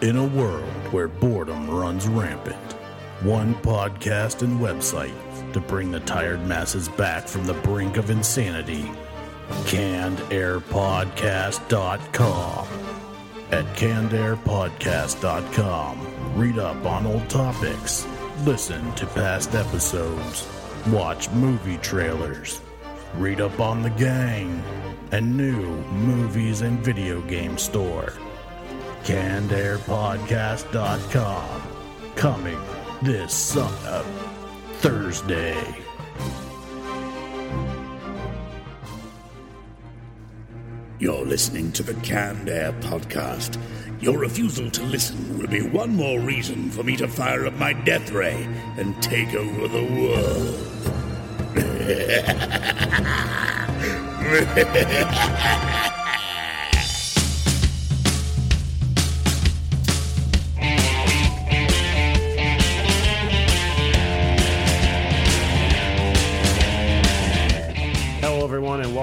In a world where boredom runs rampant, one podcast and website to bring the tired masses back from the brink of insanity. CannedAirPodcast.com. At CannedAirPodcast.com, read up on old topics, listen to past episodes, watch movie trailers, read up on the gang, and new movies and video game store. CannedAirPodcast.com. Coming this uh, Thursday. You're listening to the Canned Air Podcast. Your refusal to listen will be one more reason for me to fire up my death ray and take over the world.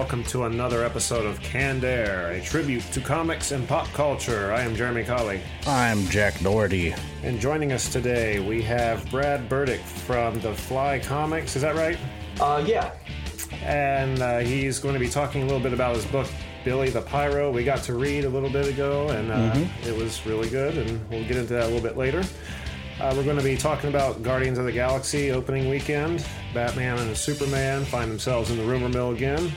welcome to another episode of Canned Air, a tribute to comics and pop culture. I am Jeramy Colley, I'm Jack Doherty. and joining us today we have Brad Burdick from the Fly Comics. Is that right? Uh, yeah. And uh, he's going to be talking a little bit about his book, Billy the Pyro. We got to read a little bit ago, and uh, it was really good, and we'll get into that a little bit later. Uh, we're going to be talking about Guardians of the Galaxy opening weekend. Batman and Superman find themselves in the rumor mill again.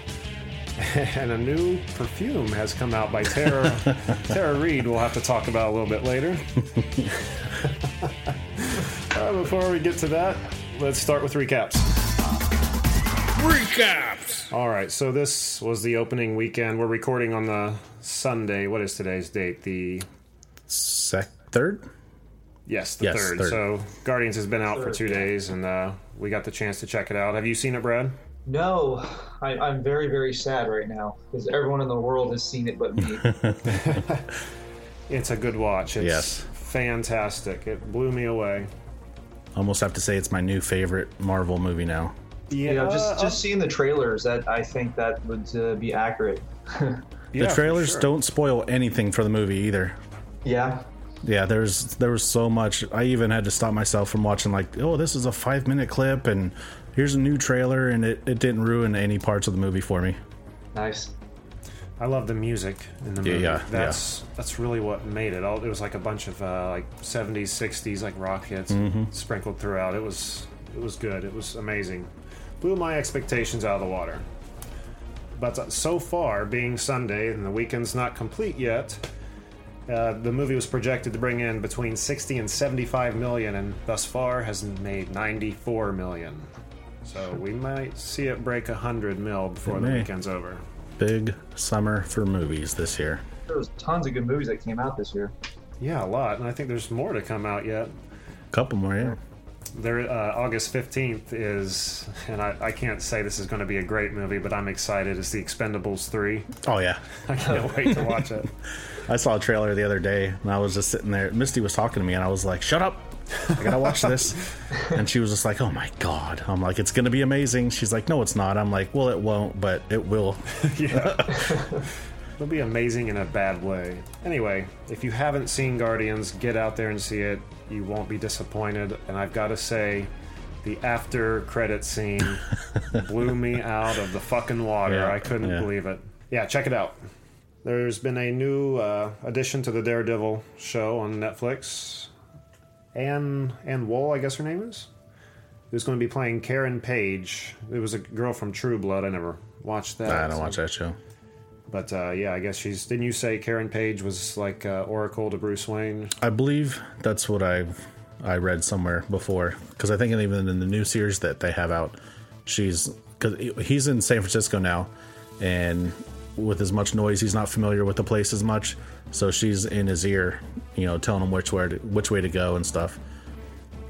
And a new perfume has come out by Tara, Tara Reid. We'll have to talk about a little bit later. Uh, before we get to that, let's start with recaps. Recaps! All right, so this was the opening weekend. We're recording on the Sunday. What is today's date? The Sec third? yes, the Yes, third. third. So Guardians has been out for two yeah. days, and uh, we got the chance to check it out. Have you seen it, Brad? No, I, I'm very, very sad right now because everyone in the world has seen it but me. It's a good watch. It's Yes. fantastic. It blew me away. Almost have to say it's my new favorite Marvel movie now. Yeah, you know, uh, just just seeing the trailers, that I think that would uh, be accurate. the for trailers sure. don't spoil anything for the movie either. yeah. Yeah, there's there was so much. I even had to stop myself from watching like, oh, this is a five minute clip, and here's a new trailer, and it, it didn't ruin any parts of the movie for me. Nice. I love the music in the movie. yeah, that's that's really what made it. All it was like a bunch of uh, like '70s, '60s like rock hits Mm-hmm. sprinkled throughout. It was it was good. It was amazing. Blew my expectations out of the water. But uh, so far, being Sunday and the weekend's not complete yet, uh, the movie was projected to bring in between 60 and 75 million, and thus far has made 94 million. So we might see it break 100 mil before It the may. weekend's over. Big summer for movies this year. There was tons of good movies that came out this year. Yeah, a lot, and I think there's more to come out yet. A couple more, yeah. There, uh, August fifteenth is, and I, I can't say this is going to be a great movie, but I'm excited. It's the Expendables three. Oh yeah. I can't wait to watch it. I saw a trailer the other day, and I was just sitting there. Misty was talking to me, and I was like, "Shut up! I gotta watch this." and she was just like, "Oh my god!" I'm like, "It's gonna be amazing." She's like, "No, it's not." I'm like, "Well, it won't, but it will." yeah, it'll be amazing in a bad way. Anyway, if you haven't seen Guardians, get out there and see it. You won't be disappointed. And I've got to say, the after credit scene blew me out of the fucking water. Yeah, I couldn't yeah. believe it. Yeah, check it out. There's been a new uh, addition to the Daredevil show on Netflix. Anne Ann Woll, I guess her name is. Who's going to be playing Karen Page? It was a girl from True Blood. I never watched that. I don't so- watch that show. But uh, yeah, I guess she's. Didn't you say Karen Page was like uh, Oracle to Bruce Wayne? I believe that's what I I read somewhere before because I think even in the new series that they have out, she's because he's in San Francisco now, and with as much noise, he's not familiar with the place as much. So she's in his ear, you know, telling him which way to, which way to go and stuff.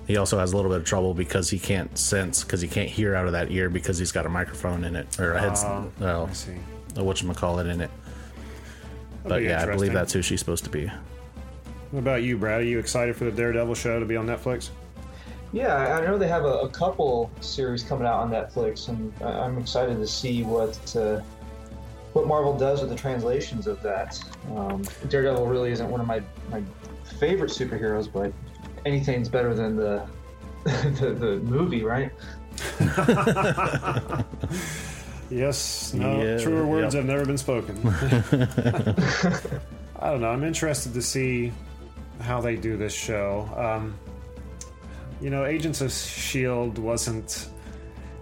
He also has a little bit of trouble because he can't sense because he can't hear out of that ear because he's got a microphone in it or a headset. Oh, well, I see. what you call it in it. That'll But yeah, I believe that's who she's supposed to be. What about you, Brad? Are you excited for the Daredevil show to be on Netflix? Yeah, I I know they have a, a couple series coming out on Netflix, and I- I'm excited to see what uh, what Marvel does with the translations of that. Um, Daredevil really isn't one of my my favorite superheroes, but anything's better than the the, the movie, right? Yes, no, Yeah, truer words yep. have never been spoken. I don't know. I'm interested to see how they do this show. Um, you know, Agents of S.H.I.E.L.D. wasn't.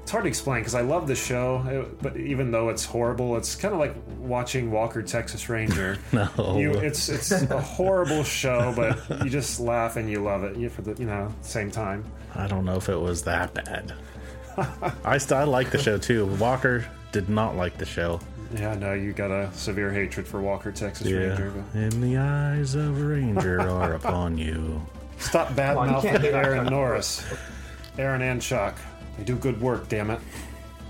It's hard to explain because I love the show, uh, but even though it's horrible, it's kind of like watching Walker Texas Ranger. No. You, it's it's a horrible show, but you just laugh and you love it. You for the you know same time. I don't know if it was that bad. I still I like the show too. Walker did not like the show. Yeah, no, you got a severe hatred for Walker Texas Ranger. But And the eyes of a ranger are upon you. Stop bad on, you can't mouthing Aaron Norris. Aaron and Chuck. They do good work, damn it.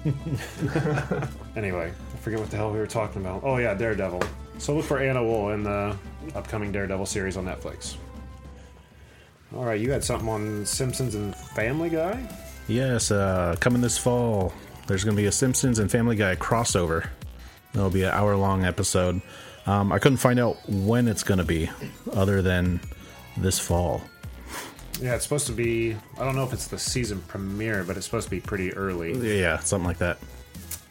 anyway, I forget what the hell we were talking about. Oh, yeah, Daredevil. So look for Anna Woll in the upcoming Daredevil series on Netflix. All right, you had something on Simpsons and Family Guy? Yes, uh, coming this fall, there's going to be a Simpsons and Family Guy crossover. It'll be an hour long episode. Um, I couldn't find out when it's going to be, other than this fall. Yeah, it's supposed to be. I don't know if it's the season premiere, but it's supposed to be pretty early. Yeah, something like that.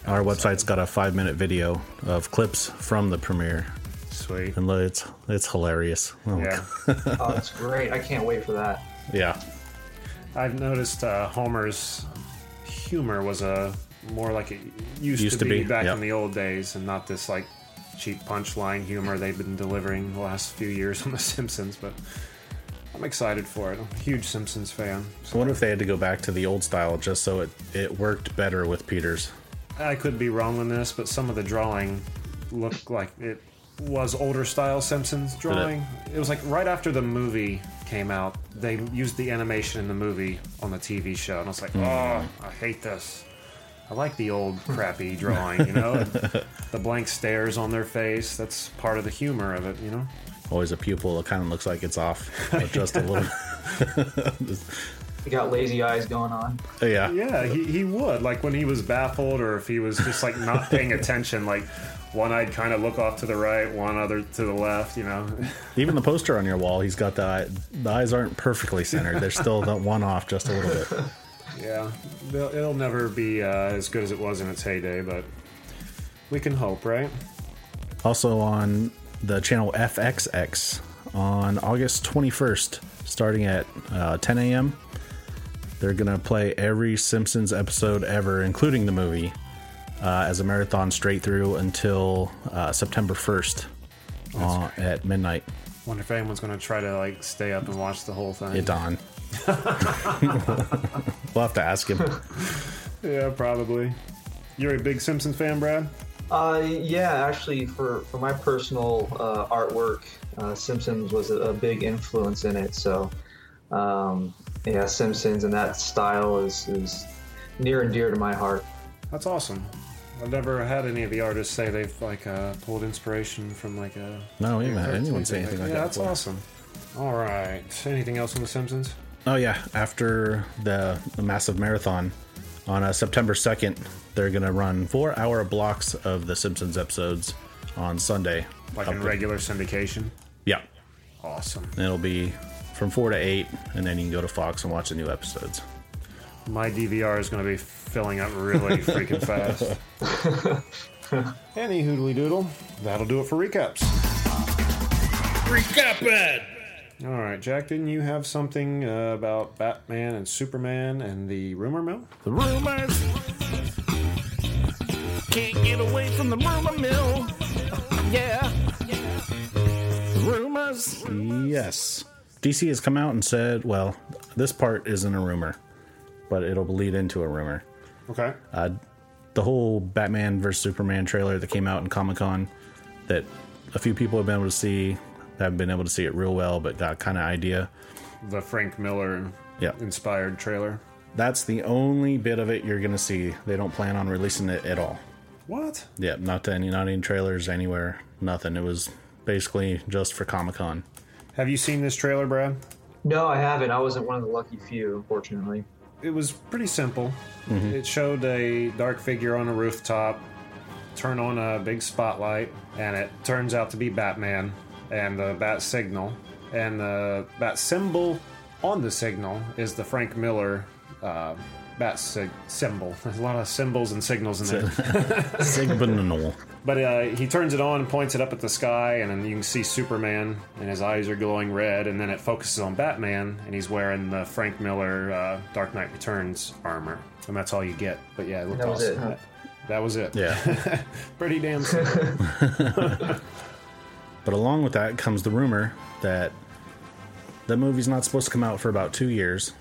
Our website's got a five minute video of clips from the premiere, Sweet. and it's it's hilarious. Oh, Yeah. Oh, it's great! I can't wait for that. yeah. I've noticed uh, Homer's humor was a more like it used, Used to, to be, be, back yep. in the old days, and not this like cheap punchline humor they've been delivering the last few years on The Simpsons. But I'm excited for it. I'm a huge Simpsons fan. I wonder if they had to go back to the old style just so it, it worked better with Peters. I could be wrong on this, but some of the drawing looked like it was older style Simpsons drawing. It was like right after the movie came out, they used the animation in the movie on the TV show, and I was like, oh, I hate this. I like the old crappy drawing, you know, the blank stares on their face. That's part of the humor of it, you know. Always a pupil It kind of looks like it's off, but just a little. he got lazy eyes going on. yeah. Yeah, he, he would like when he was baffled, or if he was just like not paying attention, like. One eyed kind of look off to the right, one other to the left, you know. Even the poster on your wall, he's got the eye, the eyes aren't perfectly centered. They're still the one off just a little bit. Yeah, it'll never be uh, as good as it was in its heyday, but we can hope, right? Also on the channel FXX on August 21st, starting at uh, 10 a.m. They're gonna play every Simpsons episode ever, including the movie, uh, as a marathon straight through until uh, September 1st uh, at midnight Wonder if anyone's going to try to like stay up and watch the whole thing. at dawn. we'll have to ask him. Yeah, probably. You're a big Simpsons fan, Brad? Uh, yeah, actually, for for my personal uh, artwork, uh, Simpsons was a, a big influence in it. So, um, yeah, Simpsons and that style is is near and dear to my heart. That's awesome. I've never had any of the artists say they've like uh, pulled inspiration from like a. No, we haven't had anyone say anything like yeah, that. that's before. awesome. All right. Anything else on The Simpsons? Oh yeah, after the, the massive marathon on uh, September 2nd, they're going to run 4-hour blocks of the Simpsons episodes on Sunday. Like Up in to- regular syndication? Yeah. Awesome. And it'll be from 4 to 8 and then you can go to Fox and watch the new episodes. My DVR is going to be filling up really freaking fast. Any hoodly doodle. That'll do it for recaps. Recap it! All right, Jack, didn't you have something uh, about Batman and Superman and the rumor mill? The rumors can't get away from the rumor mill. Yeah. Rumors. Yes. DC has come out and said, well, this part isn't a rumor, but it'll lead into a rumor. Okay. the whole Batman vs Superman trailer that came out in Comic Con that a few people have been able to see, haven't been able to see it real well, but got kind of idea. The Frank Miller Yeah. inspired trailer. That's the only bit of it you're gonna see. They don't plan on releasing it at all. What? Yeah, not to any, not any trailers anywhere, nothing. It was basically just for Comic Con. Have you seen this trailer, Brad? No, I haven't. I wasn't one of the lucky few, unfortunately. It was pretty simple. Mm-hmm. It showed a dark figure on a rooftop turn on a big spotlight, and it turns out to be Batman and the bat signal, and the bat symbol on the signal is the Frank Miller uh, bat sig- symbol. There's a lot of symbols and signals in there. Sigbinal. But uh, he turns it on and points it up at the sky, and then you can see Superman, and his eyes are glowing red. And then it focuses on Batman, and he's wearing the Frank Miller uh, Dark Knight Returns armor, and that's all you get. But yeah, it looked That was awesome. it, huh? That, that was it. Yeah. pretty damn simple. But along with that comes the rumor that the movie's not supposed to come out for about two years.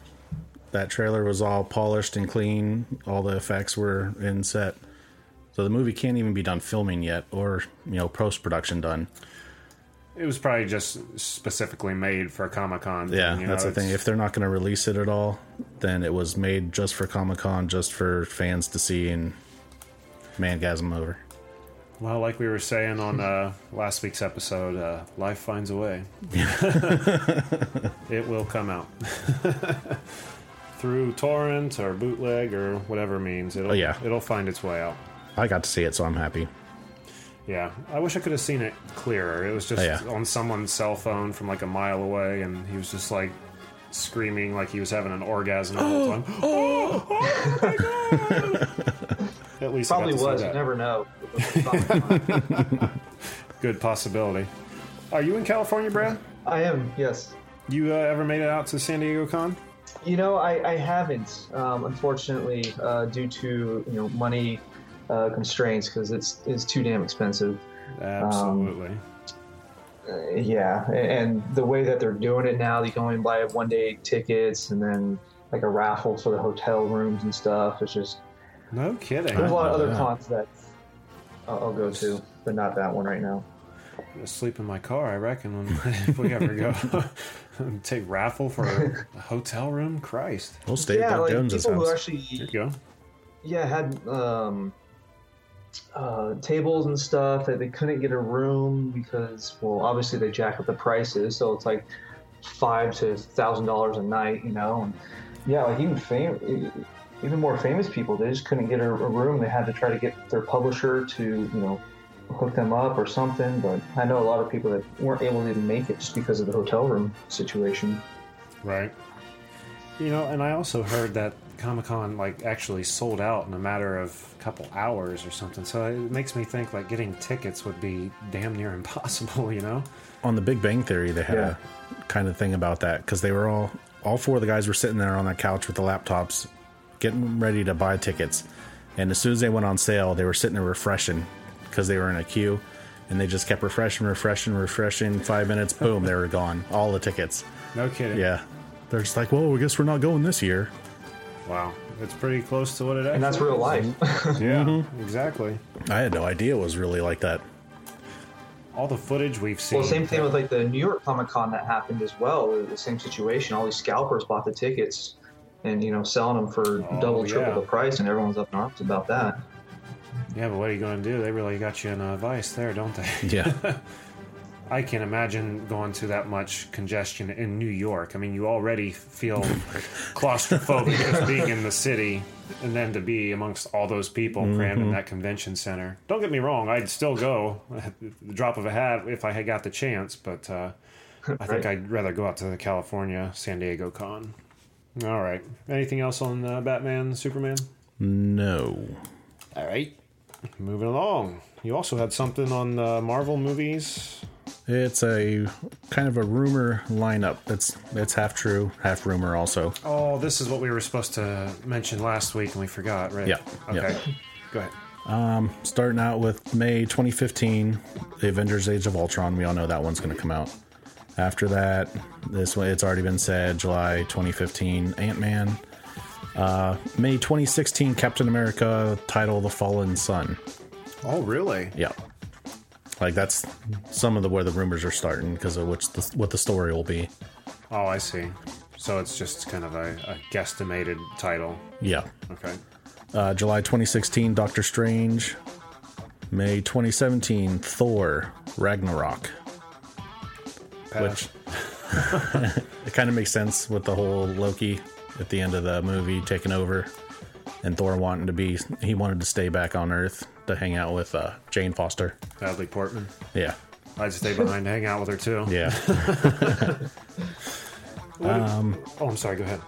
That trailer was all polished and clean. All the effects were in set. So the movie can't even be done filming yet or, you know, post production done. it was probably just specifically made for Comic Con. Yeah, you know, that's the thing. If they're not going to release it at all, then it was made just for Comic Con, just for fans to see and mangasm over. Well, like we were saying on uh, last week's episode, uh, life finds a way. it will come out through torrent or bootleg or whatever means. It'll, Oh, yeah. it'll find its way out. I got to see it, so I'm happy. Yeah, I wish I could have seen it clearer. It was just Oh, yeah. on someone's cell phone from like a mile away, and he was just like screaming like he was having an orgasm all the time. Oh, oh my god! At least Probably was. You never know. Good possibility. Are you in California, Brad? I am. Yes. You uh, ever made it out to San Diego Con? You know, I, I haven't, um, unfortunately, uh, due to you know money uh, constraints because it's it's too damn expensive. Absolutely. Uh, yeah, a- and the way that they're doing it now, you can only buy one day tickets and then like a raffle for the hotel rooms and stuff. It's just no kidding. there's a lot of other that. cons that I'll, I'll go to, but not that one right now. I'm gonna sleep in my car, I reckon, when, if we ever go. Take raffle for a hotel room? Christ. We'll stay yeah, at like Jones's people who house. actually There you go. yeah had um, uh, tables and stuff that they couldn't get a room because well obviously they jack up the prices so it's like five to thousand dollars a night you know and yeah like even fam- even more famous people they just couldn't get a, a room they had to try to get their publisher to you know hook them up or something but i know a lot of people that weren't able to even make it just because of the hotel room situation Right. You know, and I also heard that Comic Con like actually sold out in a matter of a couple hours or something. So it makes me think like getting tickets would be damn near impossible. You know? on the Big Bang Theory, they had Yeah. a kind of thing about that because they were all all four of the guys were sitting there on that couch with the laptops, getting ready to buy tickets, and as soon as they went on sale, they were sitting there refreshing because they were in a queue, and they just kept refreshing, refreshing, refreshing. Five minutes, boom, they were gone, all the tickets. No kidding. Yeah, they're just like, well, I guess we're not going this year. Wow. It's pretty close to what it actually. and that's real life Yeah. Exactly. I had no idea it was really like that. All the footage we've seen. Well, same thing with like the New York Comic Con that happened as well. The same situation. All these scalpers bought the tickets and you know selling them for Oh, double, triple yeah. the price, and everyone's up in arms about that. Yeah, but what are you going to do? They really got you in a vice there, don't they? Yeah, I can't imagine going to that much congestion in New York. I mean, you already feel claustrophobic just being in the city, and then to be amongst all those people crammed in that convention center. Don't get me wrong, I'd still go at the drop of a hat if I had got the chance, but uh, I think Right. I'd rather go out to the California San Diego con. All right. Anything else on uh, Batman, Superman? no, All right. Moving along. You also had something on uh, Marvel movies. it's a kind of a rumor lineup. It's it's half true, half rumor also. Oh, this is what we were supposed to mention last week and we forgot, right? Yeah, Okay. yeah. Go ahead. Um, Starting out with May 2015, The Avengers: Age of Ultron. We all know that one's going to come out. After that, this one it's already been said. July 2015, Ant Man. Uh, May 2016, Captain America title: The Fallen Sun. Oh, really? Yeah, like that's some of the where the rumors are starting because of which the, what the story will be. Oh, I see. So it's just kind of a, a guesstimated title. Yeah, Okay. uh, July 2016, Doctor Strange. May 2017, Thor: Ragnarok. Pass. Which it kind of makes sense with the whole Loki at the end of the movie taking over and Thor wanting to be he wanted to stay back on Earth to hang out with uh, Jane Foster. Natalie Portman. Yeah, I'd stay behind to hang out with her too. yeah. um, Oh, I'm sorry. Go ahead.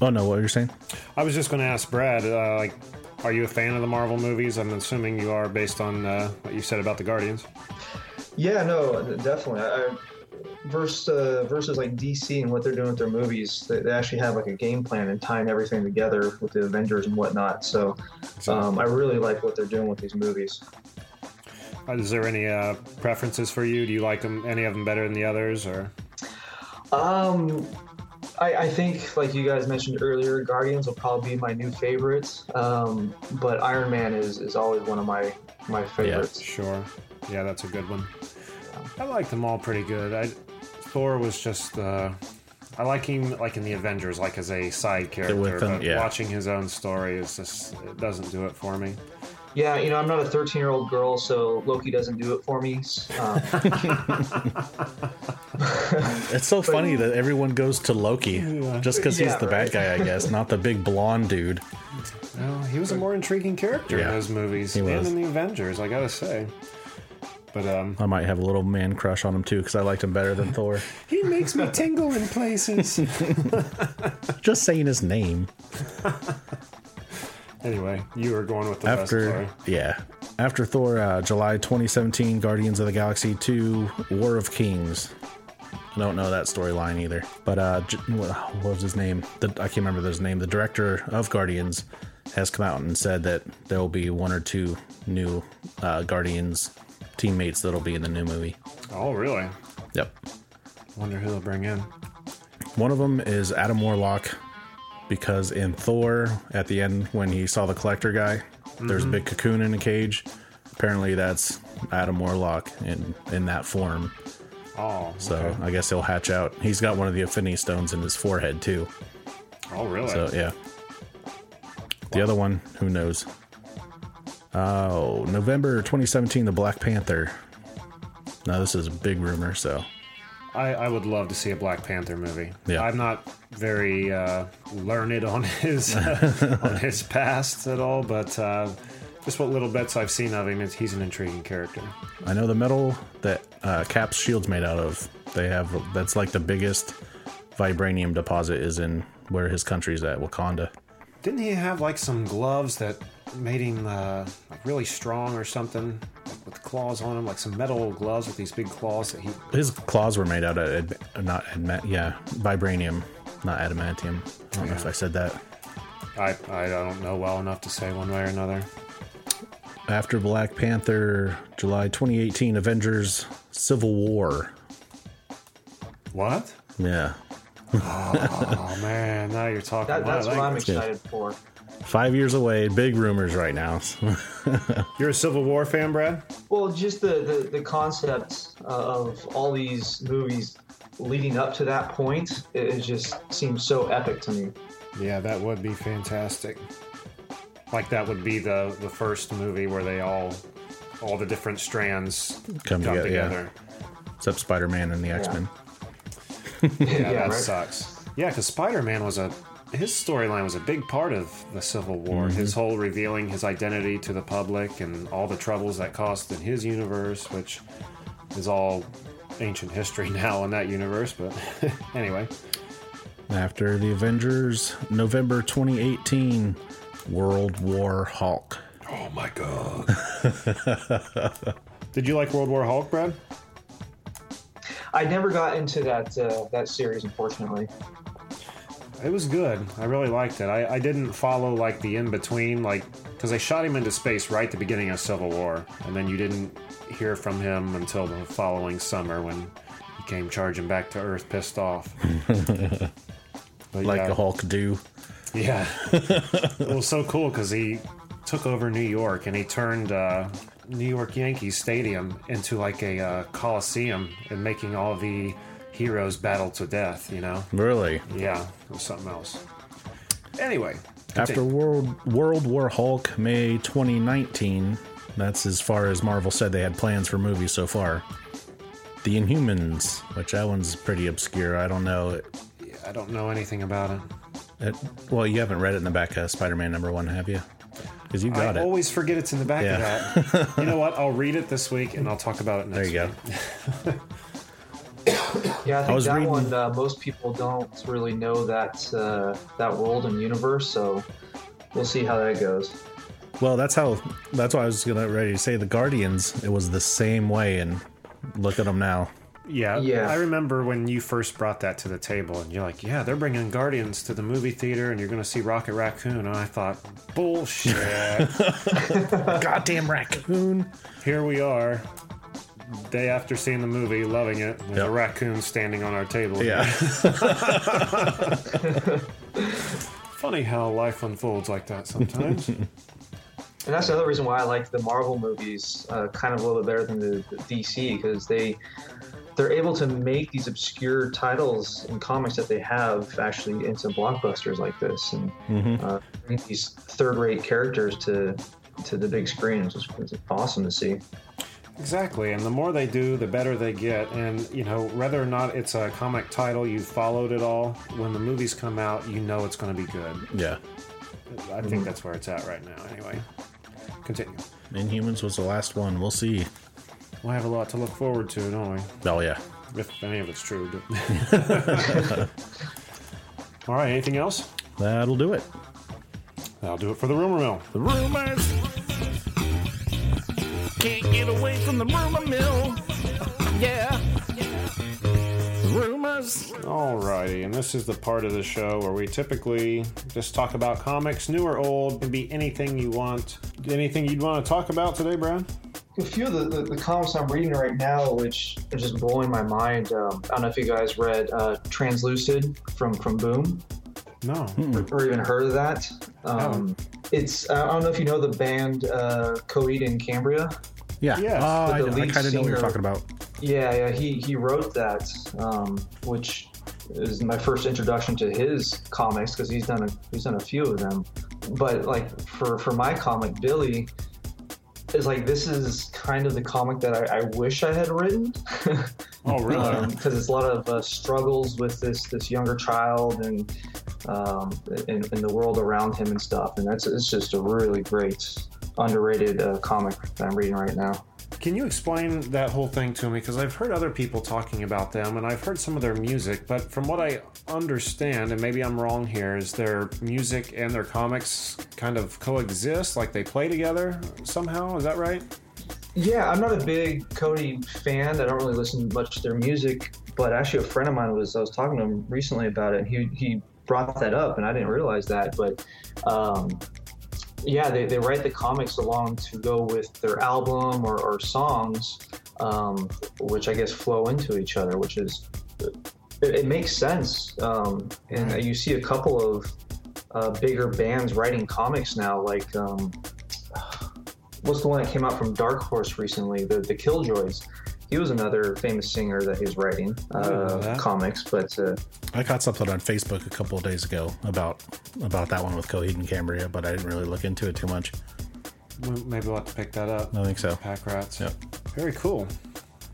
oh no, what were you saying? I was just going to ask Brad, uh, like, are you a fan of the Marvel movies? I'm assuming you are based on uh, what you said about the Guardians. Yeah, no, definitely. I, I, versus uh, versus like DC and what they're doing with their movies, they, they actually have like a game plan and tying everything together with the Avengers and whatnot. So um, I really like what they're doing with these movies. Uh, Is there any uh, preferences for you? Do you like them, any of them better than the others, or? Um, I, I think, like you guys mentioned earlier, Guardians will probably be my new favorite. Um, but Iron Man is, is always one of my my favorites. Yeah, Sure. Yeah, that's a good one. I like them all pretty good. I, Thor was just. Uh, I like him like in the Avengers, like as a side character. with them, but yeah. watching his own story is just it doesn't do it for me. Yeah, you know, I'm not a 13 year old girl, so Loki doesn't do it for me. Um, It's so funny that everyone goes to Loki just because he's Yeah, the bad guy, I guess, not the big blonde dude. Well, he was a more intriguing character in those movies he and was. in the Avengers. I gotta say. But um, I might have a little man crush on him too because I liked him better than Thor. he makes me tingle in places. Just saying his name. anyway, you were going with the best After story. yeah, after Thor, uh, July 2017, Guardians of the Galaxy 2, War of Kings. I don't know that storyline either. But uh, J- what what was his name? The, I can't remember his name. The director of Guardians has come out and said that there will be one or two new uh, Guardians teammates that'll be in the new movie. Oh, really? Yep. Wonder who they'll bring in. One of them is Adam Warlock because in Thor, at the end, when he saw the collector guy, there's a mm-hmm. big cocoon in a cage. Apparently, that's Adam Warlock in, in that form. Oh, So okay. I guess he'll hatch out. He's got one of the Infinity Stones in his forehead, too. oh, really? So, yeah. The other one, who knows? Oh, November 2017, The Black Panther. Now, this is a big rumor, so. I, I would love to see a Black Panther movie. Yeah. I'm not very uh, learned on his on his past at all, but uh, just what little bits I've seen of him, is he's an intriguing character. I know the metal that uh, Cap's shield's made out of. They have that's like the biggest vibranium deposit is in where his country's at, Wakanda. Didn't he have like some gloves that made him uh, like really strong or something, like with claws on him, like some metal gloves with these big claws that he? His claws were made out of ad, not adma- yeah vibranium, not adamantium. I don't know if I said that. I I don't know well enough to say one way or another. After Black Panther, July 2018, Avengers: Civil War. What? Yeah, Oh man, now you're talking. that, my that's what I'm language. excited for. Five years away. Big rumors right now. You're a Civil War fan, Brad? Well, just the, the, the concept uh, of all these movies leading up to that point, it, it just seems so epic to me. Yeah, that would be fantastic. Like that would be the the first movie where they all all the different strands Come come together, yeah. Except Spider Man and the X Men. Yeah, Yeah, that right. sucks. Yeah, because Spider Man was a his storyline was a big part of the Civil War. Mm-hmm. His whole revealing his identity to the public and all the troubles that caused in his universe, which is all ancient history now in that universe. But anyway, After the Avengers, November 2018, World War Hulk. oh my god! Did you like World War Hulk, Brad? I never got into that uh, that series, unfortunately. It was good. I really liked it. I, I didn't follow like the in between, like because they shot him into space right at the beginning of Civil War, and then you didn't hear from him until the following summer when he came charging back to Earth, pissed off. but Like yeah, the Hulk do. yeah, it was so cool because he took over New York and he turned uh, New York Yankees Stadium into like a uh, coliseum and making all the heroes battle to death. You know. Really? Yeah, it was something else. Anyway, After. World World War Hulk, May 2019, that's as far as Marvel said they had plans for movies so far. The Inhumans, which that one's pretty obscure. I don't know. It, I don't know anything about it. it, well, you haven't read it in the back of Spider Man number one, have you? because you I got it. always forget it's in the back Yeah. of that. you know what? I'll read it this week and I'll talk about it next there you go. week. Yeah, I think was that reading- one uh, most people don't really know that uh, that world and universe, so we'll see how that goes. Well, that's how. That's why I was gonna ready to say the Guardians. It was the same way, and look at them now. Yeah, Yeah. I remember when you first brought that to the table, and you're like, "Yeah, they're bringing Guardians to the movie theater, and you're going to see Rocket Raccoon." And I thought, "Bullshit!" Goddamn raccoon! Here we are, day after seeing the movie, loving it. There's Yep. a raccoon standing on our table. Yeah, Funny how life unfolds like that sometimes. And that's another reason why I like the Marvel movies uh, kind of a little bit better than the, the DC because they they're able to make these obscure titles and comics that they have actually into blockbusters like this and uh, bring these third-rate characters to to the big screen. It's, just, it's awesome to see. Exactly, and the more they do, the better they get. And you know, whether or not it's a comic title, you've followed it all. When the movies come out, you know it's going to be good. yeah. I think that's where it's at right now. Anyway, continue. Inhumans was the last one. We'll see. We have a lot to look forward to, don't we? Oh yeah. If any of it's true. all right. Anything else? That'll do it. That'll do it for the rumor mill. The rumors. Can't get away from the rumor mill. Yeah. Rumors. Alrighty, and this is the part of the show where we typically just talk about comics, new or old. Can be anything you want. Anything you'd want to talk about today, Brad? A few of the, the, the comics I'm reading right now, which are just blowing my mind. Um, I don't know if you guys read uh, Translucid from from Boom. No. or even heard of that. Um, It's I don't know if you know the band uh, Coheed and Cambria. Yeah. Yes. Oh, I, the I lead kind of know what you're singer- talking about. Yeah, yeah, he he wrote that, um, which is my first introduction to his comics because he's done a he's done a few of them. But like for for my comic, Billy is like this is kind of the comic that I, I wish I had written. Oh, really? because it's a lot of uh, struggles with this this younger child and um, in, in the world around him and stuff. And that's it's just a really great underrated uh, comic that I'm reading right now. Can you explain that whole thing to me? Because I've heard other people talking about them, and I've heard some of their music. But from what I understand, and maybe I'm wrong here, is their music and their comics kind of coexist, like they play together somehow. Is that right? Yeah, I'm not a big Coheed fan. I don't really listen much to their music, but actually, a friend of mine was I was talking to him recently about it. And he he brought that up, and I didn't realize that. But um, yeah, they, they write the comics along to go with their album or, or songs, um, which I guess flow into each other, which is it, it makes sense. Um, and you see a couple of uh, bigger bands writing comics now, like. Um, what's the one that came out from Dark Horse recently? The the Killjoys. He was another famous singer that he was writing uh, that. comics, but uh, I caught something on Facebook a couple of days ago about about that one with Coheed and Cambria, but I didn't really look into it too much. Maybe we'll have to pick that up. I think so. Pack rats. Yep. Very cool.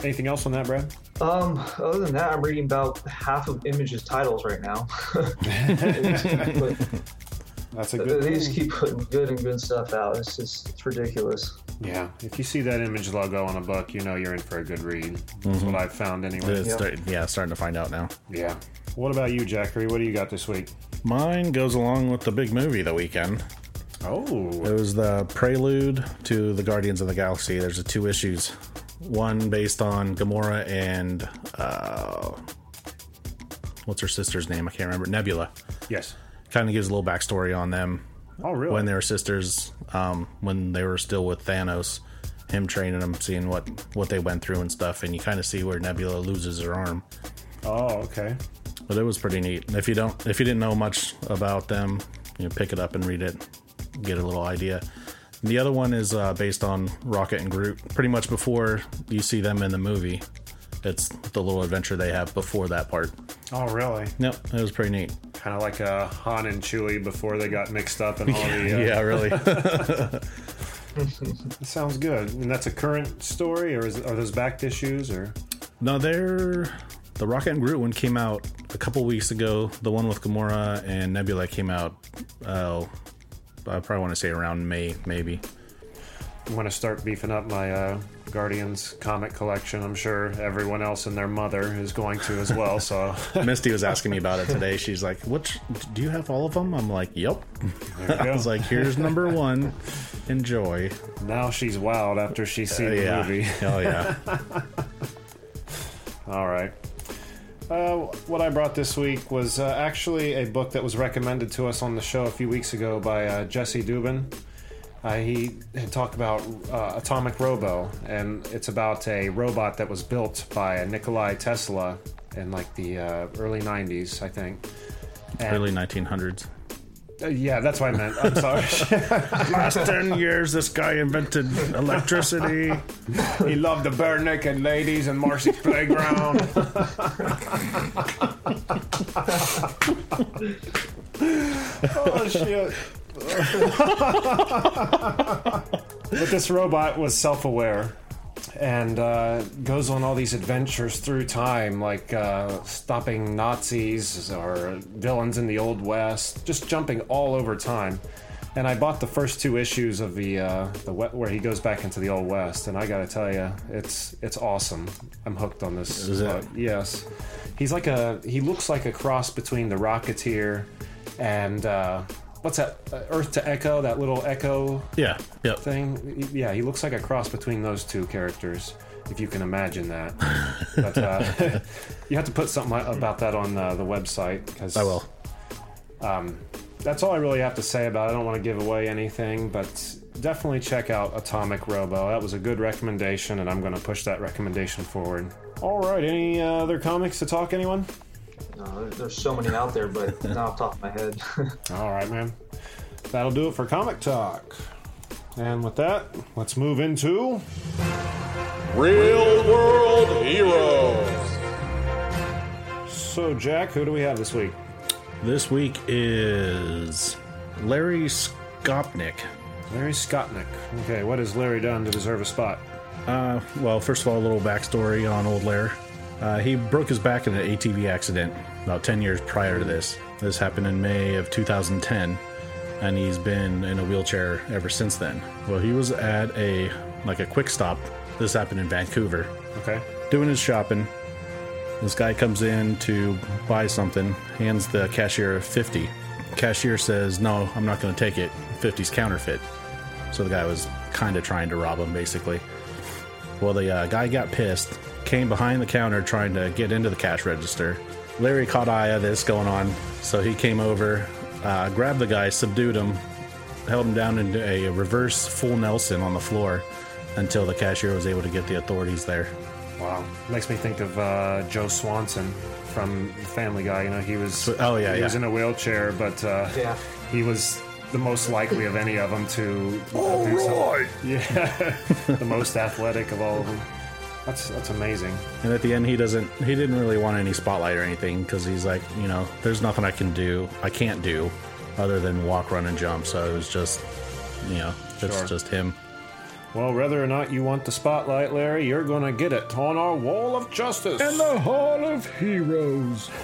Anything else on that, Brad? um, other than that, I'm reading about half of Image's titles right now. That's a good. they good just keep putting good and good stuff out. It's just it's ridiculous. Yeah. If you see that image logo on a book, you know you're in for a good read. That's what I've found anyway. It's Yeah. start- yeah, starting to find out now. Yeah. What about you, Jackery? What do you got this week? Mine goes along with the big movie the weekend. Oh. It was the prelude to the Guardians of the Galaxy. There's a two issues, one based on Gamora and uh, what's her sister's name? I can't remember. Nebula. Yes. Kind of gives a little backstory on them Oh, really? when they were sisters, um, when they were still with Thanos. Him training them, seeing what what they went through and stuff, and you kind of see where Nebula loses her arm. oh, okay. But it was pretty neat. If you don't, if you didn't know much about them, you know, pick it up and read it, get a little idea. The other one is uh, based on Rocket and Groot. Pretty much before you see them in the movie, it's the little adventure they have before that part. Oh, really? Yep, it was pretty neat. Kind of like uh, Han and Chewie before they got mixed up and all the. Uh, yeah, really. Sounds good. And that's a current story, or is, are those backed issues, or? no, they're the Rocket and Groot one came out a couple weeks ago. The one with Gamora and Nebula came out uh, I probably want to say around May, maybe. I'm going to start beefing up my uh, Guardians comic collection. I'm sure everyone else and their mother is going to as well. So Misty was asking me about it today. She's like, "Which do you have all of them?" I'm like, "Yep." I was like, "Here's number one. Enjoy." now she's wild after she's seen Uh, the movie. Oh yeah. All right. Uh, what I brought this week was uh, actually a book that was recommended to us on the show a few weeks ago by uh, Jesse Dubin. Uh, he had talked about uh, Atomic Robo, and it's about a robot that was built by Nikolai Tesla in like the uh, early 90s, I think. And- Early 1900s. Uh, yeah, that's what I meant. I'm sorry. Last ten years, this guy invented electricity. he loved the Barenaked Ladies and Marcy's playground. oh shit. but this robot was self-aware and uh, goes on all these adventures through time, like uh, stopping Nazis or villains in the Old West, just jumping all over time. And I bought the first two issues of the uh, the where he goes back into the Old West, and I got to tell you, it's it's awesome. I'm hooked on this. Is it? Yes, he's like a he looks like a cross between the Rocketeer and uh, what's that? Uh, Earth to Echo, that little Echo Yeah. Yep. thing. Yeah, he looks like a cross between those two characters, if you can imagine that. but uh, you have to put something about that on uh, the website because I will. that's all I really have to say about it. I don't want to give away anything, but definitely check out Atomic Robo. That was a good recommendation, and I'm going to push that recommendation forward. All right, any uh, other comics to talk, anyone? No, there- there's so many out there, but not off the top of my head. All right, man. That'll do it for Comic Talk. And with that, let's move into. Real world heroes. So, Jack, who do we have this week? This week is Larry Skopnik. Larry Skotnick. Okay, what has Larry done to deserve a spot? Uh, well, first of all, a little backstory on old Larry. Uh, he broke his back in an ATV accident about 10 years prior to this. This happened in May of 2010, and he's been in a wheelchair ever since then. Well, he was at a like a quick stop. This happened in Vancouver, Okay. doing his shopping. This guy comes in to buy something, hands the cashier 50. Cashier says, "No, I'm not going to take it. 50's counterfeit." So the guy was kind of trying to rob him, basically. Well, the uh, guy got pissed, came behind the counter trying to get into the cash register. Larry caught eye of this going on, so he came over, uh, grabbed the guy, subdued him, held him down into a reverse full Nelson on the floor until the cashier was able to get the authorities there. Wow. Makes me think of uh, Joe Swanson from The Family Guy. You know, he was. oh, yeah, he yeah. was in a wheelchair, but uh, Yeah. he was the most likely of any of them to. All do something. right. Yeah, the most athletic of all of them. That's that's amazing. And at the end, he doesn't. He didn't really want any spotlight or anything because he's like, you know, there's nothing I can do. I can't do other than walk, run, and jump. So it was just, you know, it's Sure. just him. Well, whether or not you want the spotlight, Larry, you're going to get it on our wall of justice. In the Hall of Heroes.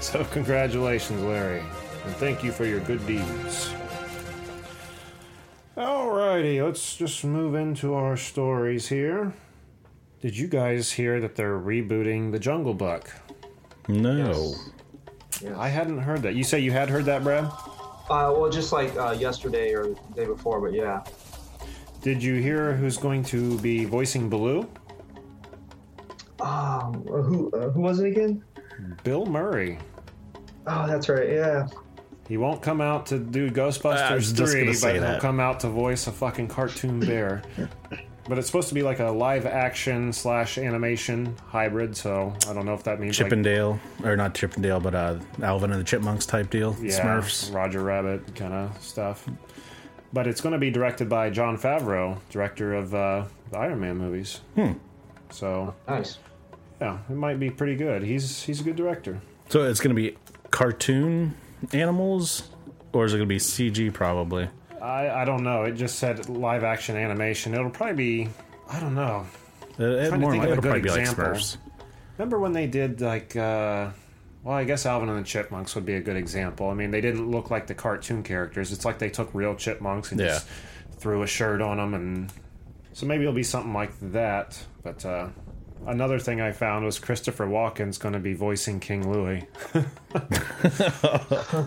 So, congratulations, Larry, and thank you for your good deeds. Alrighty, let's just move into our stories here. Did you guys hear that they're rebooting The Jungle Book? No. I hadn't heard that. You say you had heard that, Brad? Uh, well, just like uh, yesterday or the day before, but yeah. Did you hear who's going to be voicing Baloo? Um, who uh, who was it again? Bill Murray. Oh, that's right. Yeah. He won't come out to do Ghostbusters I 3, but say he'll that. come out to voice a fucking cartoon bear. but it's supposed to be like a live action slash animation hybrid, so I don't know if that means like Chippendale, or not Chippendale, but uh, Alvin and the Chipmunks type deal. yeah, Smurfs. Roger Rabbit kind of stuff. But it's going to be directed by Jon Favreau, director of uh, the Iron Man movies. Hmm. So Nice. yeah, it might be pretty good. He's he's a good director. So it's going to be cartoon animals, or is it going to be CG? Probably. I I don't know. It just said live action animation. It'll probably be I don't know. It, it to more think like, it'll good probably be like. Smurfs. Remember when they did like uh, well, I guess Alvin and the Chipmunks would be a good example. I mean, they didn't look like the cartoon characters. It's like they took real chipmunks and Yeah. just threw a shirt on them, and so maybe it'll be something like that. But uh, another thing I found was Christopher Walken's going to be voicing King Louie.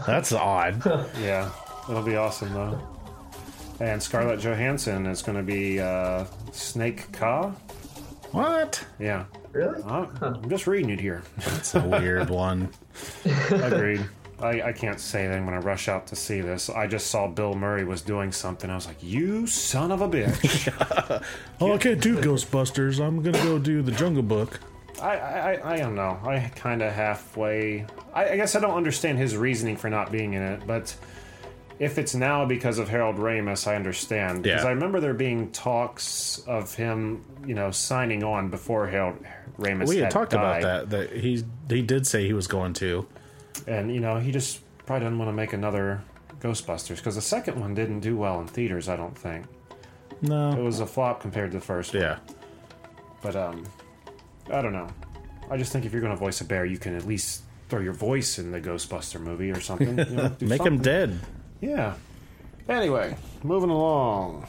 That's odd. yeah, it'll be awesome though. And Scarlett Johansson is going to be uh, Snake Kaa. what? Yeah, Really? Uh, I'm just reading it here. That's a weird one. Agreed. I, I can't say anything when I rush out to see this. I just saw Bill Murray was doing something. I was like, "You son of a bitch!" Oh, I can't do Ghostbusters. I'm gonna go do the Jungle Book. I, I I don't know. I kind of halfway. I, I guess I don't understand his reasoning for not being in it, but if it's now because of Harold Ramis, I understand. Because Yeah. I remember there being talks of him, you know, signing on before Harold Ramis. We had had talked died. about that. That he he did say he was going to. and you know he just probably doesn't want to make another Ghostbusters because the second one didn't do well in theaters. I don't think No, it was a flop compared to the first. one. Yeah. but um, I don't know. I just think if you're going to voice a bear, you can at least throw your voice in the Ghostbuster movie or something. You know, Make him dead. Yeah. Anyway, moving along.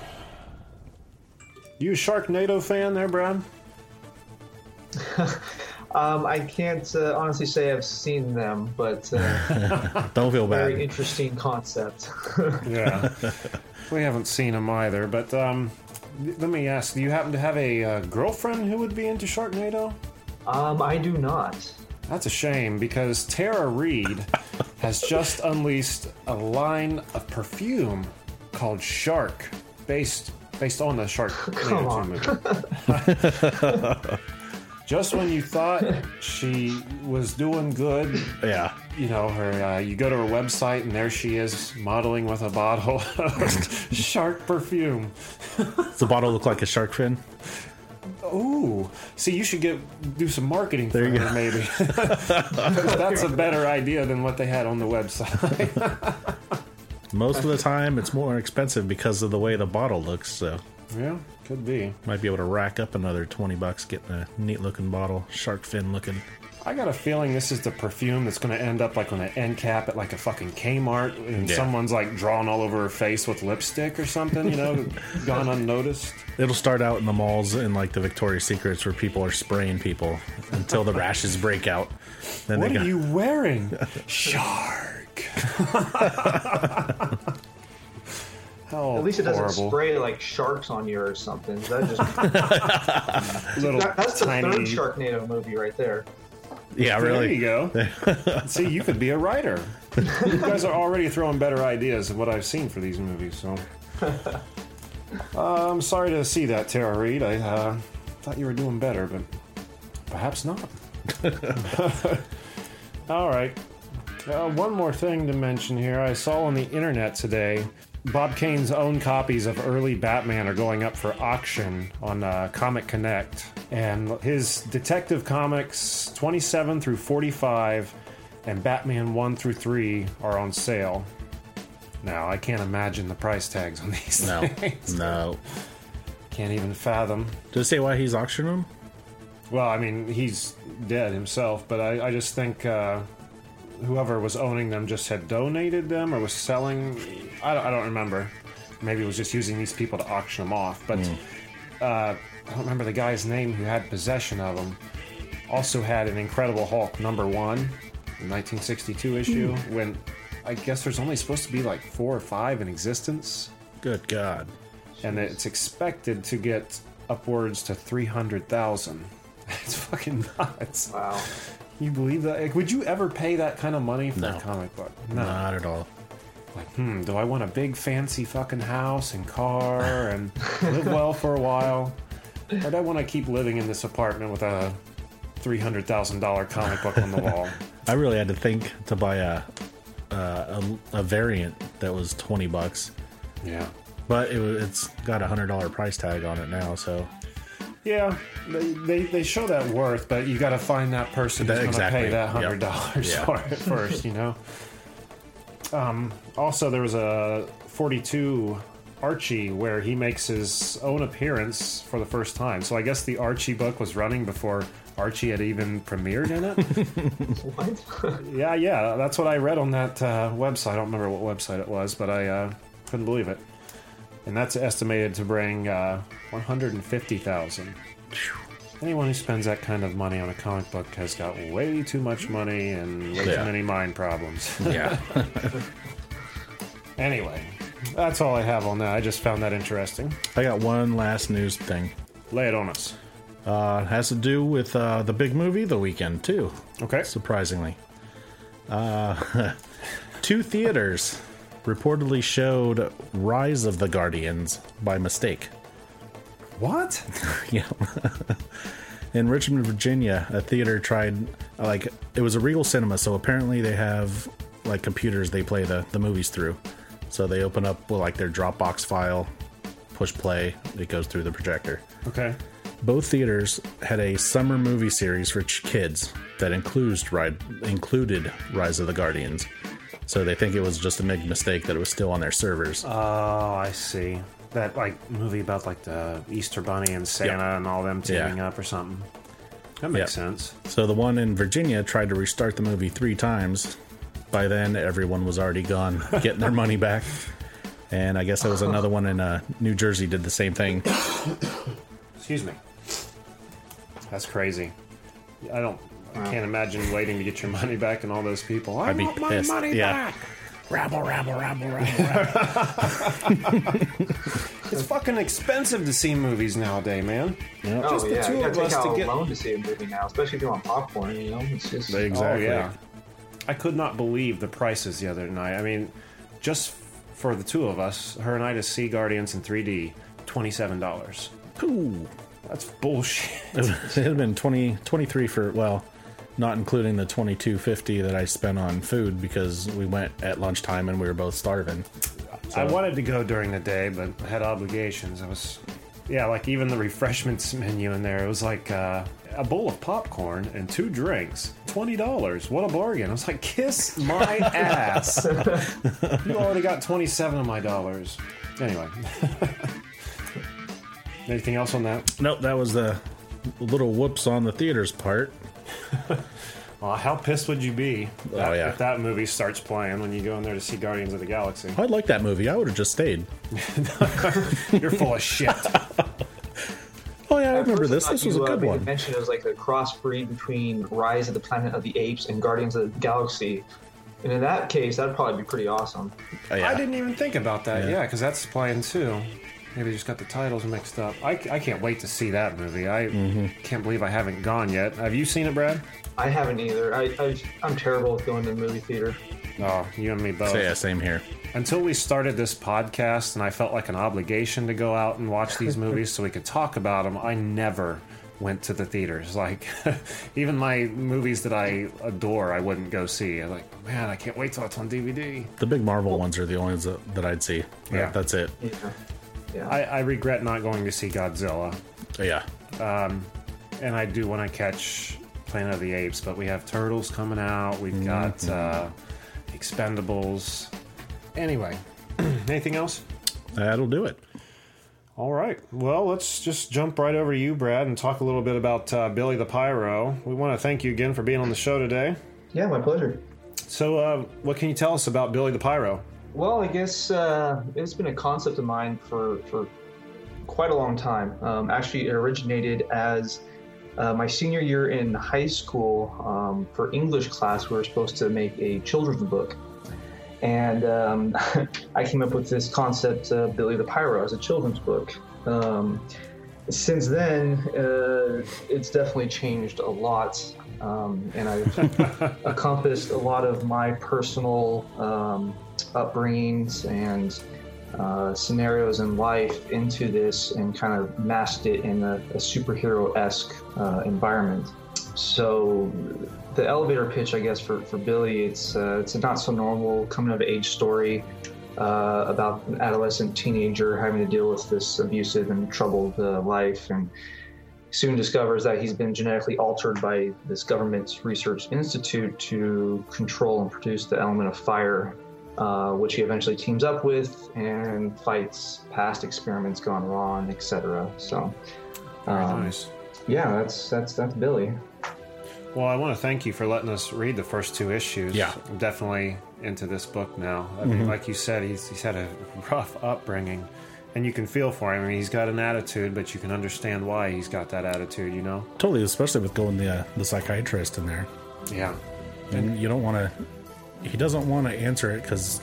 You a Sharknado fan there, Brad? Um, I can't uh, honestly say I've seen them, but uh, Don't feel bad. very interesting concept. Yeah. we haven't seen them either, but um, let me ask: Do you happen to have a uh, girlfriend who would be into Sharknado? um, I do not. That's a shame because Tara Reid has just unleashed a line of perfume called Shark, based based on the Shark Come on. movie. just when you thought she was doing good, Yeah. you know, her uh, you go to her website and there she is modeling with a bottle of shark perfume. Does the bottle look like a shark fin? Ooh, see, you should get do some marketing for There you her, maybe. That's a better idea than what they had on the website. Most of the time, it's more expensive because of the way the bottle looks. So yeah, could be. might be able to rack up another twenty bucks getting a neat looking bottle, shark fin looking. I got a feeling this is the perfume that's going to end up like on an end cap at like a fucking Kmart, and Yeah. someone's like drawn all over her face with lipstick or something, you know, gone unnoticed. It'll start out in the malls and like the Victoria's Secrets where people are spraying people until the rashes break out. Then What they are got, you wearing? Shark. How At least it doesn't horrible. spray like sharks on you or something. That just Little that, that's the tiny. third Sharknado movie right there. Yeah, There really. you go. See, you could be a writer. You guys are already throwing better ideas than what I've seen for these movies. So, uh, I'm sorry to see that, Tara Reid. I uh, thought you were doing better, but perhaps not. All right. Uh, one more thing to mention here. I saw on the internet today. Bob Kane's own copies of early Batman are going up for auction on uh, ComicConnect. And his Detective Comics 27 through 45 and Batman 1 through 3 are on sale. Now, I can't imagine the price tags on these No, things. no. Can't even fathom. Does it say why he's auctioning them? Well, I mean, he's dead himself, but I, I just think uh, whoever was owning them just had donated them or was selling. I don't, I don't remember. Maybe it was just using these people to auction them off. But uh, I don't remember the guy's name who had possession of them. Also had an Incredible Hulk number one, the 1962 issue, when I guess there's only supposed to be like four or five in existence Good God. and it's expected to get upwards to 300,000. It's fucking nuts. Wow. You believe that? Like, would you ever pay that kind of money for No. a comic book? No. Not at all. Like, hmm, do I want a big fancy fucking house and car and live well for a while? Or do I want to keep living in this apartment with a $300,000 comic book on the wall? I really had to think to buy a a, a, a variant that was twenty bucks, Yeah. but it it's got a hundred dollar price tag on it now. So Yeah, they, they, they show that worth, but you got to find that person who's going to exactly. pay that hundred dollars Yeah. for it first, you know. Um, also, there was a forty-two Archie where he makes his own appearance for the first time. So I guess the Archie book was running before Archie had even premiered in it. What? yeah, yeah, that's what I read on that uh, website. I don't remember what website it was, but I uh, couldn't believe it. And that's estimated to bring uh, 150,000. Anyone who spends that kind of money on a comic book has got way too much money and way Yeah. too many mind problems. Yeah. anyway, that's all I have on that. I just found that interesting. I got one last news thing. Lay it on us. Uh, it has to do with uh, the big movie The Weekend, too, Okay. surprisingly. Uh, two theaters reportedly showed Rise of the Guardians by mistake. What? Yeah. In Richmond, Virginia, a theater tried like it was a Regal Cinema, so apparently they have like computers they play the the movies through. So they open up well, like their Dropbox file, push play, it goes through the projector. Okay. Both theaters had a summer movie series for kids that includes ride, included Rise of the Guardians. So they think it was just a big mistake that it was still on their servers. Oh, I see. That like movie about like the Easter Bunny and Santa Yeah. and all them Yeah. teaming up or something. That makes Yeah. sense. So the one in Virginia tried to restart the movie three times. By then, everyone was already gone, getting their money back. And I guess there was another one in uh, New Jersey did the same thing. Excuse me. That's crazy. I don't. I can't imagine waiting to get your money back and all those people. I I'd be want my pissed. money Yeah. back. Rabble, rabble, rabble, rabble. It's fucking expensive to see movies nowadays, man. Yep. Oh, just oh the yeah, two you of gotta us take to out get- a loan to see a movie now, especially if you want popcorn. You know, it's just Exactly. Oh yeah. I could not believe the prices the other night. I mean, just for the two of us, her and I to see Guardians in 3D, twenty-seven dollars. Ooh. That's bullshit. It had been 20, 23 for, well, not including the 22.50 that I spent on food because we went at lunchtime and we were both starving. So. I wanted to go during the day, but I had obligations. I was, yeah, like even the refreshments menu in there, it was like uh, a bowl of popcorn and two drinks, twenty dollars. What a bargain! I was like, kiss my ass. you already got twenty-seven of my dollars. Anyway, anything else on that? Nope, that was the little whoops on the theater's part. Well, how pissed would you be that, Oh, yeah. if that movie starts playing when you go in there to see Guardians of the Galaxy? I'd like that movie. I would have just stayed. You're full of shit. Oh yeah, I At remember first this. thought This was a you, uh, good made one. Mention it was like a crossbreed between Rise of the Planet of the Apes and Guardians of the Galaxy, and in that case, that'd probably be pretty awesome. Oh, yeah. I didn't even think about that. Yeah. Yeah, because that's playing too. Maybe I just got the titles mixed up. I, I can't wait to see that movie. I Mm-hmm. can't believe I haven't gone yet. Have you seen it, Brad? I haven't either. I, I I'm terrible at going to the movie theater. Oh, you and me both. So, yeah, same here. Until we started this podcast, and I felt like an obligation to go out and watch these movies so we could talk about them. I never went to the theaters. Like, even my movies that I adore, I wouldn't go see. I'm like, man, I can't wait till it's on DVD. The big Marvel ones are the only ones that, that I'd see. Yeah. that's it. Yeah, yeah. I, I regret not going to see Godzilla. Oh, yeah, and I do want to catch Planet of the Apes, but we have Turtles coming out. We've got uh, Expendables. Anyway, anything else? that'll do it. All right. Well, let's just jump right over to you, Brad, and talk a little bit about uh, Billy the Pyro. We want to thank you again for being on the show today. yeah, my pleasure. So, uh, what can you tell us about Billy the Pyro? Well, I guess uh, it's been a concept of mine for, for quite a long time. Um, actually, it originated as uh, my senior year in high school. Um, for English class, we were supposed to make a children's book. And um, I came up with this concept, uh, Billy the Pyro, as a children's book. Um, since then, uh, it's definitely changed a lot. Um, and I've encompassed a lot of my personal um, upbringings and uh, scenarios in life into this and kind of masked it in a, a superhero esque uh, environment. So, the elevator pitch, I guess, for, for Billy, it's, uh, it's a not so normal coming of age story uh, about an adolescent teenager having to deal with this abusive and troubled uh, life. And soon discovers that he's been genetically altered by this government's research institute to control and produce the element of fire, uh, which he eventually teams up with and fights past experiments gone wrong, etc. So, Very um, nice. yeah, that's that's that's Billy. Well, I want to thank you for letting us read the first two issues. Yeah. I'm definitely into this book now. I mean, like you said, he's, he's had a rough upbringing, and you can feel for him. I mean, he's got an attitude, but you can understand why he's got that attitude, you know? Totally, especially with going the uh, the psychiatrist in there, Yeah. and you don't want to. He doesn't want to answer it because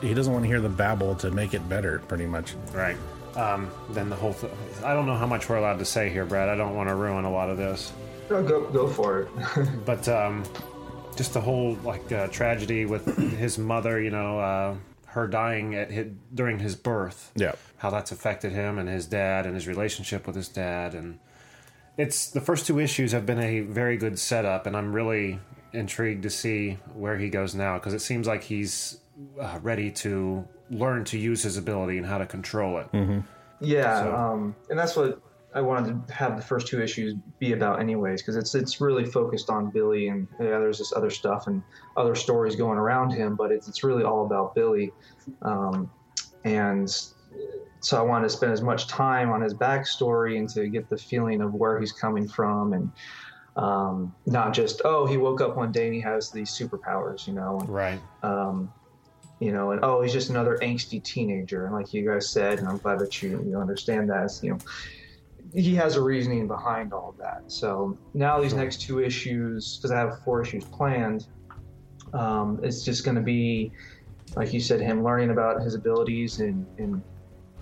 he doesn't want to hear the babble to make it better. Pretty much. Right. Um, then the whole th- I don't know how much we're allowed to say here, Brad. I don't want to ruin a lot of this. No, go go for it. But um, just the whole like uh, tragedy with his mother, you know, uh, her dying at his, during his birth. Yeah. how that's affected him and his dad and his relationship with his dad and it's the first two issues have been a very good setup and i'm really intrigued to see where he goes now because it seems like he's uh, ready to learn to use his ability and how to control it. Yeah, So- um, and that's what I wanted to have the first two issues be about, anyways, because it's it's really focused on Billy, and yeah, there's this other stuff and other stories going around him, but it's it's really all about Billy, um, and so I wanted to spend as much time on his backstory and to get the feeling of where he's coming from, and um, not just oh he woke up one day and he has these superpowers, you know, and, right um, you know, and oh, he's just another angsty teenager, and like you guys said, and I'm glad that you you understand that. You know, he has a reasoning behind all of that. So now these next two issues, because I have four issues planned, um, it's just going to be, like you said, him learning about his abilities and, and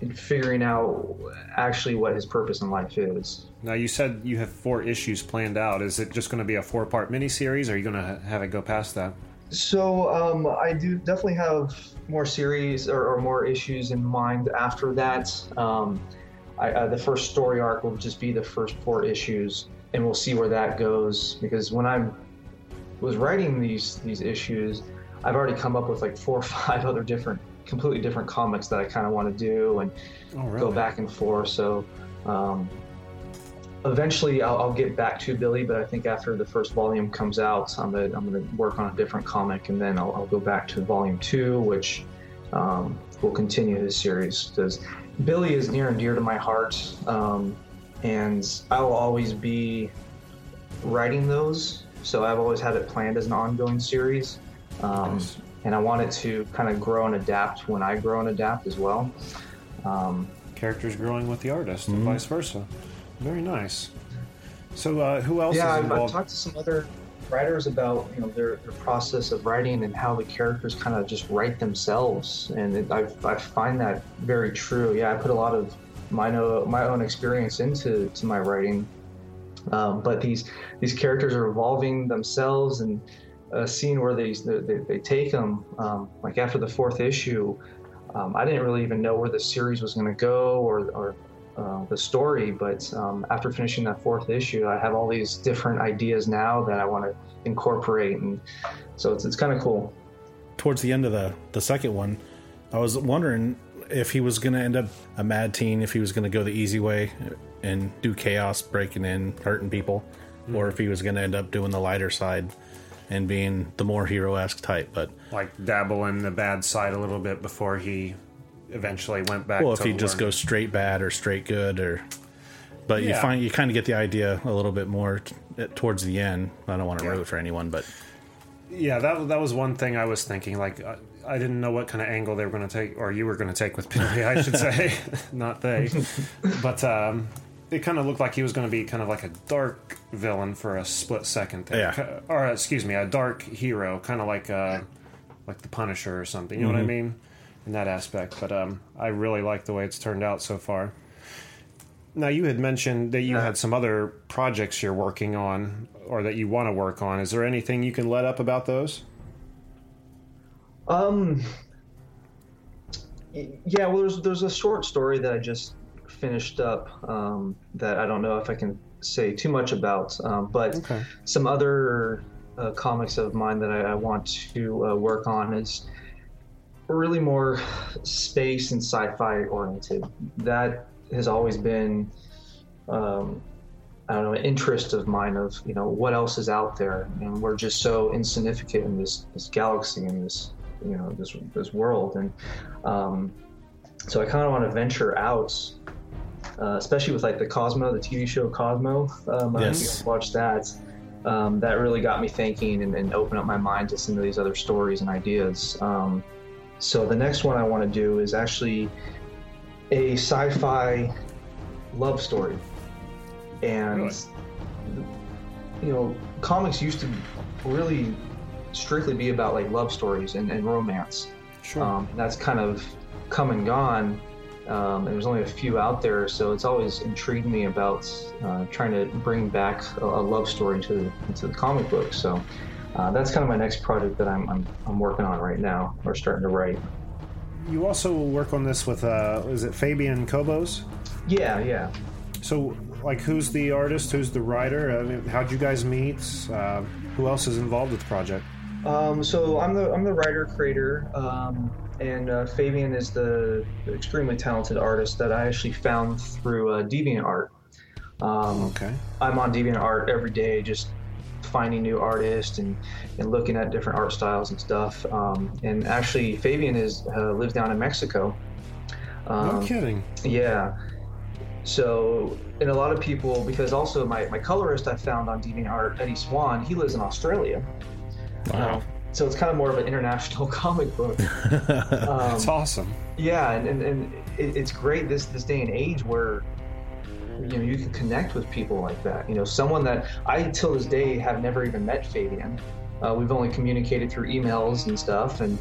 and figuring out actually what his purpose in life is. now you said you have four issues planned out is it just going to be a four part miniseries or are you going to have it go past that So um, I do definitely have more series or, or more issues in mind after that. Um, I, uh, the first story arc will just be the first four issues, and we'll see where that goes. Because when I was writing these these issues, I've already come up with like four or five other different, completely different comics that I kind of want to do and oh go back and forth. So um, eventually, I'll, I'll get back to Billy, but I think after the first volume comes out, I'm gonna I'm gonna work on a different comic, and then I'll, I'll go back to volume two, which um, will continue his series because Billy is near and dear to my heart, um, and I will always be writing those. So I've always had it planned as an ongoing series. Um, Nice. And I want it to kind of grow and adapt when I grow and adapt as well. Um, characters growing with the artist and vice versa. Very nice. So uh, who else yeah, is I've, I've talked to some other writers about you know their, their process of writing and how the characters kind of just write themselves, and it, I, I find that very true. Yeah, I put a lot of my no, my own experience into to my writing, um, but these these characters are evolving themselves and uh, scene where they, they they take them. Um, like after the fourth issue, um, I didn't really even know where the series was going to go or or uh, the story. But um, after finishing that fourth issue, I have all these different ideas now that I want to incorporate, and so it's it's kind of cool. towards the end of the the second one, I was wondering if he was going to end up a mad teen, if he was going to go the easy way and do chaos, breaking in, hurting people, or if he was going to end up doing the lighter side and being the more hero esque type. But like dabble in the bad side a little bit before he eventually went back well, if he just goes straight bad or straight good, or but you find you kind of get the idea a little bit more t- towards the end. I don't want to Yeah. root for anyone, but yeah that, that was one thing i was thinking like I, I didn't know what kind of angle they were going to take or you were going to take with billy i should say not they but um, it kind of looked like he was going to be kind of like a dark villain for a split second there Yeah. or excuse me a dark hero kind of like uh, like the punisher or something you know what i mean in that aspect but um, i really like the way it's turned out so far now you had mentioned that you had some other projects you're working on or that you want to work on. Is there anything you can let up about those? Um, yeah, well, there's there's a short story that I just finished up um, that I don't know if I can say too much about, um, but Okay. some other uh, comics of mine that I, I want to uh, work on is really more space and sci-fi oriented. That has always been. Um, I don't know, an interest of mine of, you know, what else is out there. And we're just so insignificant in this, this galaxy and this, you know, this, this world. And um, so I kind of want to venture out, uh, especially with like the Cosmo, the TV show Cosmo. Um, I don't know if you Yes. guys watched that. um, that really got me thinking and, and opened up my mind to some of these other stories and ideas. Um, so the next one I want to do is actually a sci-fi love story, and Really? you know, comics used to really strictly be about like love stories and, and romance. Sure. Um, that's kind of come and gone. Um, and there's only a few out there, so it's always intrigued me about uh, trying to bring back a, a love story into the, into the comic book. So uh, that's kind of my next project that I'm, I'm, I'm working on right now, or starting to write. you also work on this with, uh, is it Fabian Kobos? Yeah, yeah. So, like, who's the artist? Who's the writer? I mean, how'd you guys meet? Uh, who else is involved with the project? Um, so I'm the I'm the writer creator, um, and uh, Fabian is the extremely talented artist that I actually found through uh, DeviantArt. Um, Okay. I'm on DeviantArt every day, just finding new artists and, and looking at different art styles and stuff. Um, and actually, Fabian is uh, lives down in Mexico. Um, No kidding. yeah. So, and a lot of people, because also my, my colorist I found on DeviantArt, Eddie Swan, he lives in Australia. Wow. So it's kind of more of an international comic book. Um, That's awesome. yeah, and, and, and it, it's great this this day and age where you know you can connect with people like that. You know, someone that I till this day have never even met Fabian. Uh, we've only communicated through emails and stuff, and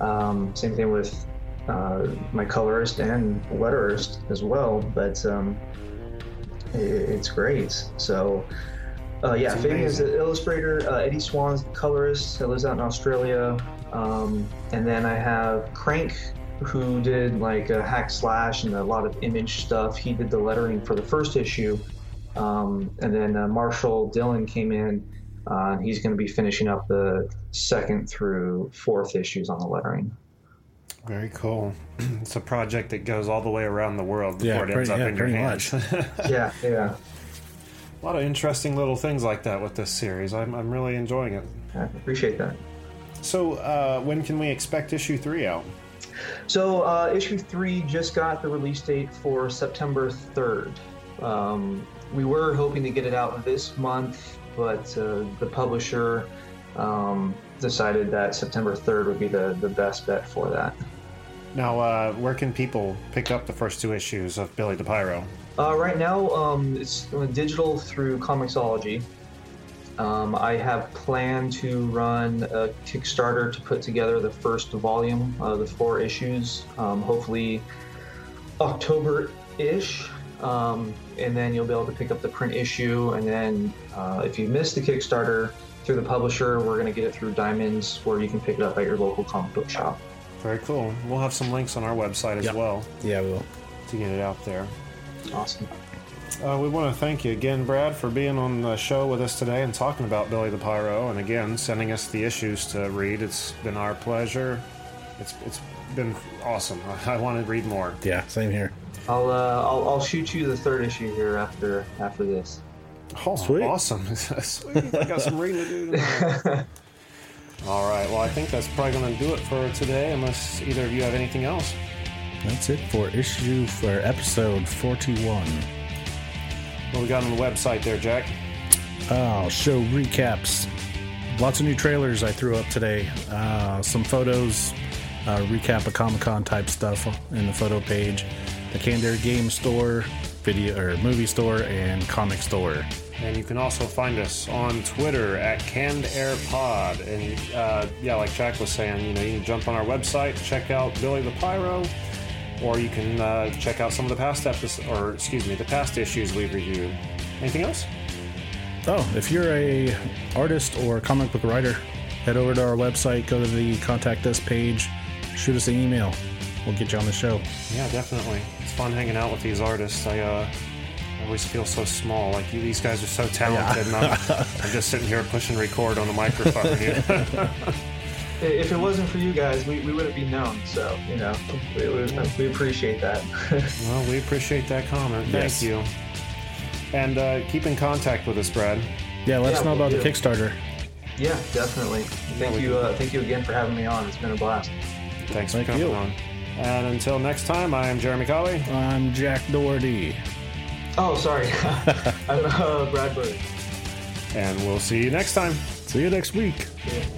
um, same thing with uh, my colorist and letterist as well. But um, it, it's great. So. Uh, yeah, It's Fabian is amazing. the illustrator. Uh, Eddie Swan's the colorist. He lives out in Australia. Um, and then I have Crank, who did like a Hack/Slash and a lot of image stuff. He did the lettering for the first issue. Um, and then uh, Marshall Dillon came in. Uh, and he's going to be finishing up the second through fourth issues on the lettering. Very cool. It's a project that goes all the way around the world Yeah, before it ends pretty- up yeah, in your hands. yeah, yeah. A lot of interesting little things like that with this series. I'm, I'm really enjoying it. I appreciate that. So, uh, when can we expect issue three out? So uh, issue three just got the release date for September 3rd. Um, we were hoping to get it out this month, but uh, the publisher um, decided that September 3rd would be the, the best bet for that. Now, uh, where can people pick up the first two issues of Billy the Pyro? Uh, right now, um, it's uh, digital through Comixology. Um, I have planned to run a Kickstarter to put together the first volume of the four issues, um, hopefully October ish. Um, and then you'll be able to pick up the print issue. And then uh, if you missed the Kickstarter through the publisher, we're going to get it through Diamonds, where you can pick it up at your local comic book shop. Very cool. We'll have some links on our website as Yep. well Yeah, we will. to get it out there. Awesome. Uh, we want to thank you again, Brad, for being on the show with us today and talking about Billy the Pyro, and again sending us the issues to read. It's been our pleasure. It's it's been awesome. I, I want to read more. Yeah, same here. I'll, uh, I'll I'll shoot you the third issue here after after this. Oh, Sweet. awesome! Sweet. I got some reading to do. All right. Well, I think that's probably going to do it for today, unless either of you have anything else. That's it for issue for episode 41. What we got on the website there, Jack? Oh, show recaps. Lots of new trailers I threw up today. Uh, some photos, uh, recap of Comic Con type stuff in the photo page. The Canned Air Game Store, video or movie store, and comic store. And you can also find us on Twitter at Canned Air Pod. And uh, yeah, like Jack was saying, you know, you can jump on our website, check out Billy the Pyro, or you can uh, check out some of the past episodes, or excuse me, the past issues we've reviewed. Anything else? Oh, if you're a artist or comic book writer, head over to our website, go to the contact us page, shoot us an email. We'll get you on the show. Yeah, definitely. It's fun hanging out with these artists. I, uh, I always feel so small. Like you, these guys are so talented, and I'm, I'm just sitting here pushing record on the microphone. here. If it wasn't for you guys, we, we wouldn't be known. So, you know, we, we, we appreciate that. Well, we appreciate that comment. Thank Yes. you. And uh, keep in contact with us, Brad. Yeah, let us Yeah, know we'll about the. Kickstarter. yeah, definitely. Thank we you. Uh, thank you again for having me on. It's been a blast. Thanks Thank for coming you. on. And until next time, I am Jeramy Colley. I'm Jack Doherty. Oh, sorry. I'm uh, Brad Burdick. And we'll see you next time. See you next week. A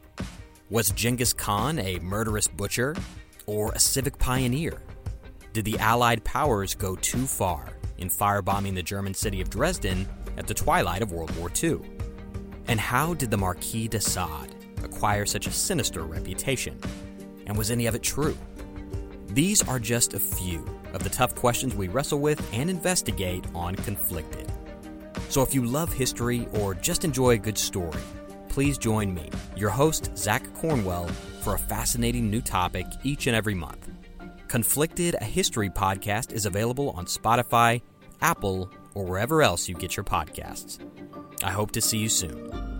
Was Genghis Khan a murderous butcher or a civic pioneer? Did the Allied powers go too far in firebombing the German city of Dresden at the twilight of World War II? And how did the Marquis de Sade acquire such a sinister reputation? And was any of it true? These are just a few of the tough questions we wrestle with and investigate on Conflicted. So if you love history or just enjoy a good story, please join me, your host, Zach Cornwell, for a fascinating new topic each and every month. Conflicted, a history podcast, is available on Spotify, Apple, or wherever else you get your podcasts. I hope to see you soon.